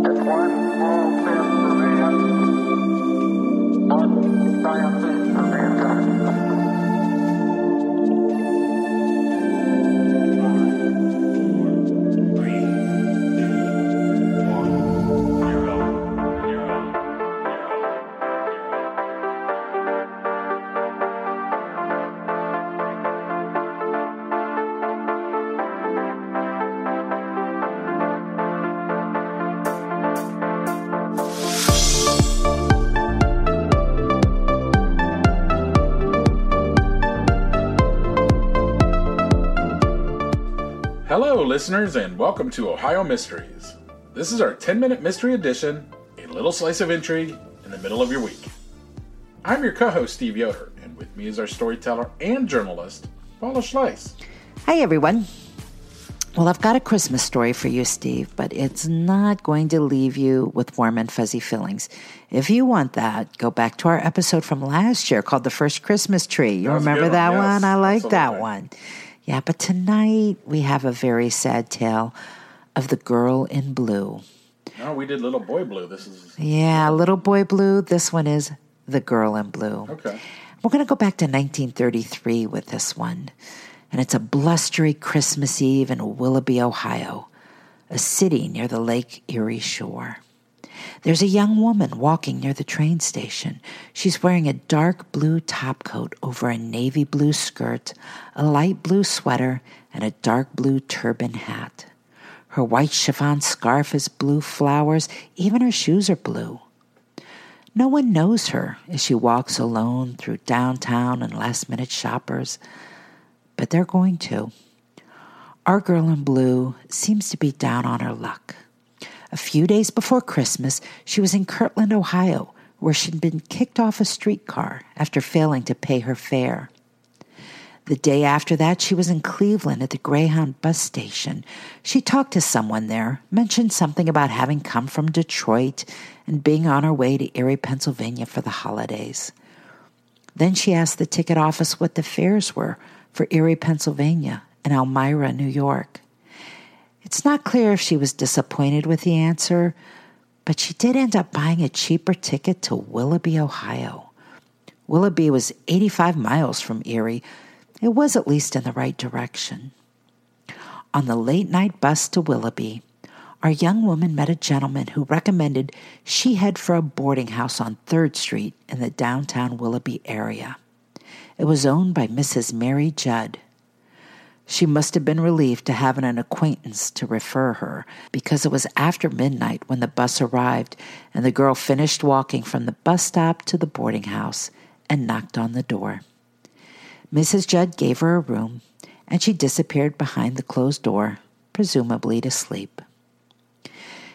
It's one small step Hello, listeners, and welcome to Ohio Mysteries. This is our 10 minute mystery edition, a little slice of intrigue in the middle of your week. I'm your co host, Steve Yoder, and with me is our storyteller and journalist, Paula Schleis. Hi, everyone. Well, I've got a Christmas story for you, Steve, but it's not going to leave you with warm and fuzzy feelings. If you want that, go back to our episode from last year called The First Christmas Tree. You That remember that one, yes, one? I like that one. Yeah, but tonight we have a very sad tale of the girl in blue. No, we did Little Boy Blue. This is. Yeah, Little Boy Blue. This one is The Girl in Blue. Okay. We're going to go back to 1933 with this one. And it's a blustery Christmas Eve in Willoughby, Ohio, a city near the Lake Erie shore. There's a young woman walking near the train station. She's wearing a dark blue topcoat over a navy blue skirt, a light blue sweater, and a dark blue turban hat. Her white chiffon scarf is blue flowers, even her shoes are blue. No one knows her as she walks alone through downtown and last minute shoppers, but they're going to. Our girl in blue seems to be down on her luck. A few days before Christmas, she was in Kirtland, Ohio, where she'd been kicked off a streetcar after failing to pay her fare. The day after that, she was in Cleveland at the Greyhound bus station. She talked to someone there, mentioned something about having come from Detroit and being on her way to Erie, Pennsylvania for the holidays. Then she asked the ticket office what the fares were for Erie, Pennsylvania and Elmira, New York. It's not clear if she was disappointed with the answer, but she did end up buying a cheaper ticket to Willoughby, Ohio. Willoughby was 85 miles from Erie. It was at least in the right direction. On the late night bus to Willoughby, our young woman met a gentleman who recommended she head for a boarding house on 3rd Street in the downtown Willoughby area. It was owned by Mrs. Mary Judd. She must have been relieved to have an acquaintance to refer her, because it was after midnight when the bus arrived and the girl finished walking from the bus stop to the boarding house and knocked on the door. Mrs. Judd gave her a room, and she disappeared behind the closed door, presumably to sleep.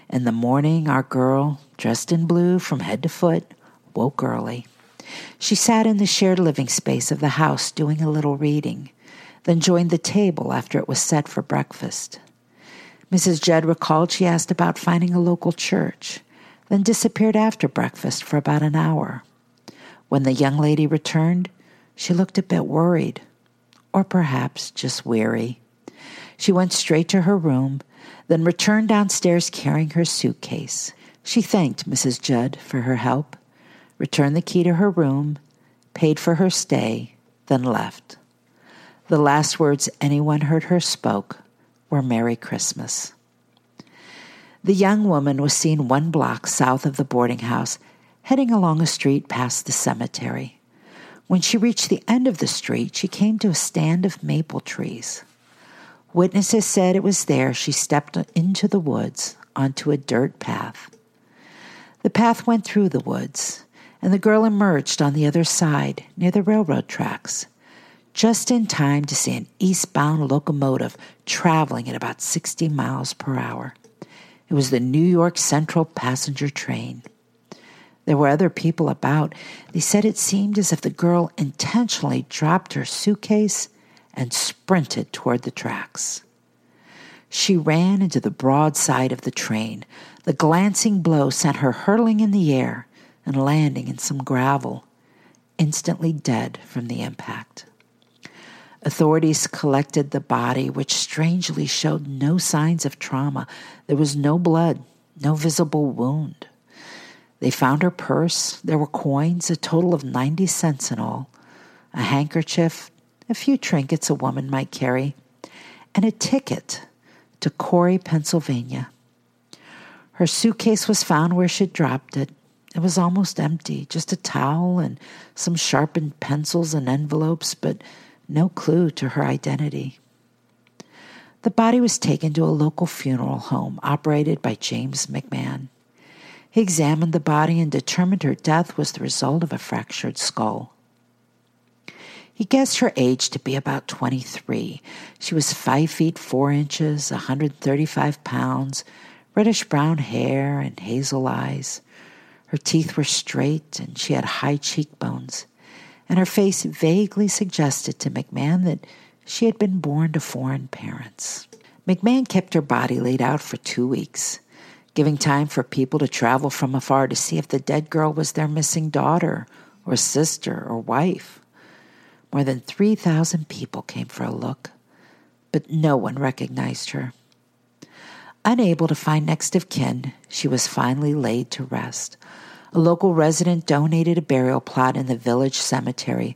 In the morning, our girl, dressed in blue from head to foot, woke early. She sat in the shared living space of the house doing a little reading, then joined the table after it was set for breakfast. Mrs. Judd recalled she asked about finding a local church, then disappeared after breakfast for about an hour. When the young lady returned, she looked a bit worried, or perhaps just weary. She went straight to her room, then returned downstairs carrying her suitcase. She thanked Mrs. Judd for her help, returned the key to her room, paid for her stay, then left. The last words anyone heard her spoke were Merry Christmas. The young woman was seen one block south of the boarding house, heading along a street past the cemetery. When she reached the end of the street, she came to a stand of maple trees. Witnesses said it was there she stepped into the woods onto a dirt path. The path went through the woods, and the girl emerged on the other side near the railroad tracks, just in time to see an eastbound locomotive traveling at about 60 miles per hour. It was the New York Central passenger train. There were other people about. They said it seemed as if the girl intentionally dropped her suitcase and sprinted toward the tracks. She ran into the broad side of the train. The glancing blow sent her hurtling in the air and landing in some gravel, instantly dead from the impact. Authorities collected the body, which strangely showed no signs of trauma. There was no blood, no visible wound. They found her purse. There were coins, a total of 90 cents in all, a handkerchief, a few trinkets a woman might carry, and a ticket to Corry, Pennsylvania. Her suitcase was found where she'd dropped it. It was almost empty, just a towel and some sharpened pencils and envelopes, but no clue to her identity. The body was taken to a local funeral home operated by James McMahon. He examined the body and determined her death was the result of a fractured skull. He guessed her age to be about 23. She was 5 feet 4 inches, 135 pounds, reddish brown hair, and hazel eyes. Her teeth were straight, and she had high cheekbones and her face vaguely suggested to McMahon that she had been born to foreign parents. McMahon kept her body laid out for two weeks, giving time for people to travel from afar to see if the dead girl was their missing daughter or sister or wife. More than 3,000 people came for a look, but no one recognized her. Unable to find next of kin, she was finally laid to rest, a local resident donated a burial plot in the village cemetery,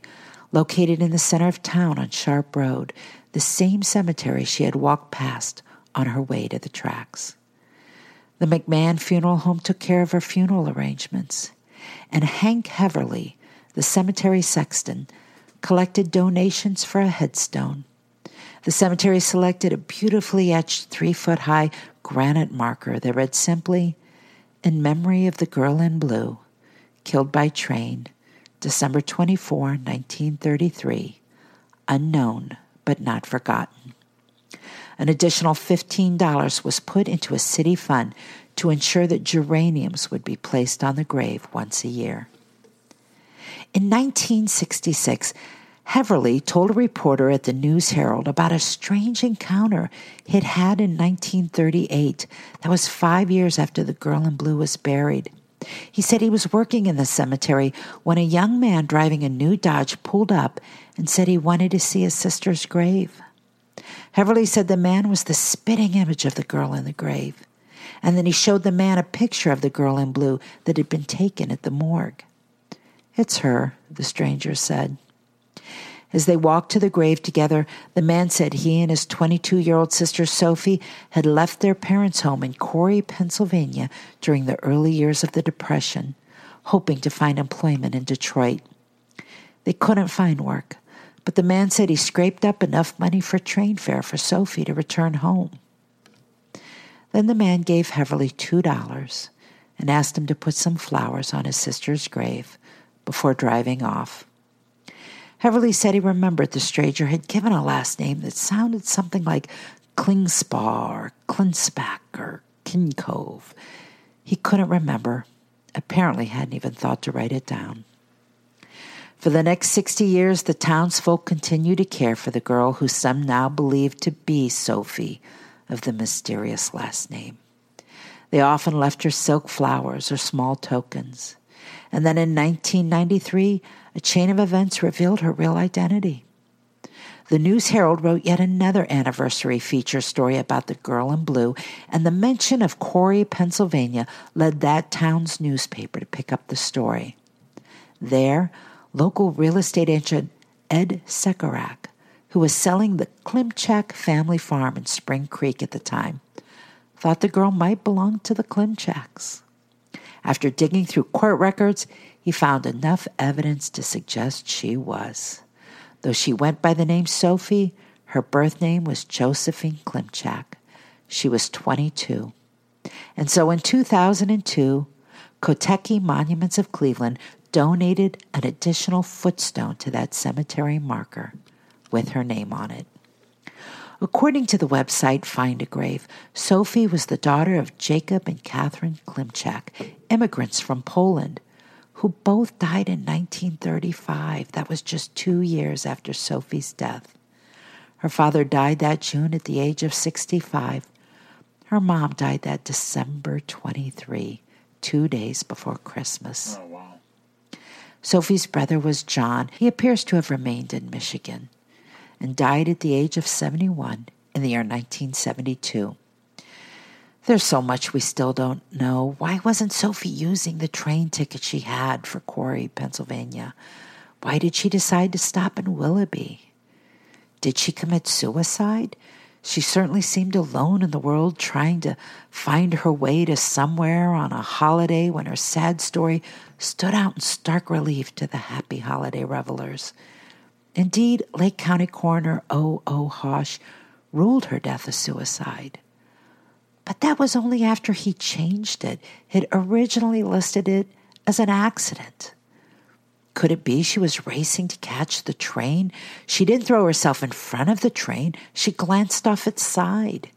located in the center of town on Sharp Road, the same cemetery she had walked past on her way to the tracks. The McMahon Funeral Home took care of her funeral arrangements, and Hank Heverly, the cemetery sexton, collected donations for a headstone. The cemetery selected a beautifully etched three foot high granite marker that read simply, in memory of the girl in blue, killed by train, December 24, 1933, unknown but not forgotten. An additional $15 was put into a city fund to ensure that geraniums would be placed on the grave once a year. In 1966, Heverly told a reporter at the News Herald about a strange encounter he'd had in 1938 that was five years after the girl in blue was buried. He said he was working in the cemetery when a young man driving a new Dodge pulled up and said he wanted to see his sister's grave. Heverly said the man was the spitting image of the girl in the grave, and then he showed the man a picture of the girl in blue that had been taken at the morgue. It's her, the stranger said. As they walked to the grave together, the man said he and his 22 year old sister Sophie had left their parents' home in Corry, Pennsylvania during the early years of the Depression, hoping to find employment in Detroit. They couldn't find work, but the man said he scraped up enough money for train fare for Sophie to return home. Then the man gave Heverly $2 and asked him to put some flowers on his sister's grave before driving off. Heverly said he remembered the stranger had given a last name that sounded something like Klingspa or Klinsback or Kincove. He couldn't remember, apparently hadn't even thought to write it down. For the next 60 years, the townsfolk continued to care for the girl who some now believed to be Sophie of the mysterious last name. They often left her silk flowers or small tokens. And then in 1993, a chain of events revealed her real identity. The News Herald wrote yet another anniversary feature story about the girl in blue, and the mention of Corry, Pennsylvania, led that town's newspaper to pick up the story. There, local real estate agent Ed Sekarak, who was selling the Klimchak family farm in Spring Creek at the time, thought the girl might belong to the Klimchaks. After digging through court records, he found enough evidence to suggest she was. Though she went by the name Sophie, her birth name was Josephine Klimchak. She was 22. And so in 2002, Kotecki Monuments of Cleveland donated an additional footstone to that cemetery marker with her name on it. According to the website Find a Grave, Sophie was the daughter of Jacob and Catherine Klimchak, immigrants from Poland, who both died in 1935. That was just two years after Sophie's death. Her father died that June at the age of 65. Her mom died that December 23, two days before Christmas. Oh, wow. Sophie's brother was John. He appears to have remained in Michigan and died at the age of 71 in the year 1972. There's so much we still don't know. Why wasn't Sophie using the train ticket she had for Corry, Pennsylvania? Why did she decide to stop in Willoughby? Did she commit suicide? She certainly seemed alone in the world, trying to find her way to somewhere on a holiday when her sad story stood out in stark relief to the happy holiday revelers. Indeed, Lake County Coroner O. O. Hosh ruled her death a suicide. That was only after he changed it. He'd originally listed it as an accident. Could it be she was racing to catch the train? She didn't throw herself in front of the train, she glanced off its side.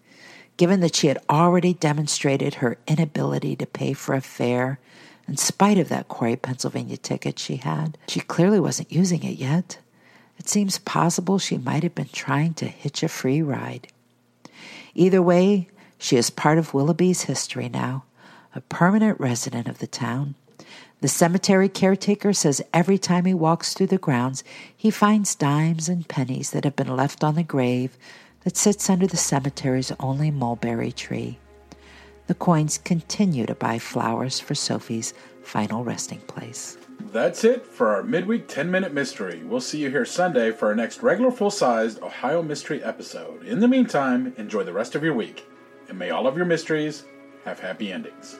Given that she had already demonstrated her inability to pay for a fare, in spite of that Corry, Pennsylvania ticket she had, she clearly wasn't using it yet. It seems possible she might have been trying to hitch a free ride. Either way, she is part of Willoughby's history now, a permanent resident of the town. The cemetery caretaker says every time he walks through the grounds, he finds dimes and pennies that have been left on the grave that sits under the cemetery's only mulberry tree. The coins continue to buy flowers for Sophie's final resting place. That's it for our midweek 10 minute mystery. We'll see you here Sunday for our next regular full sized Ohio Mystery episode. In the meantime, enjoy the rest of your week, and may all of your mysteries have happy endings.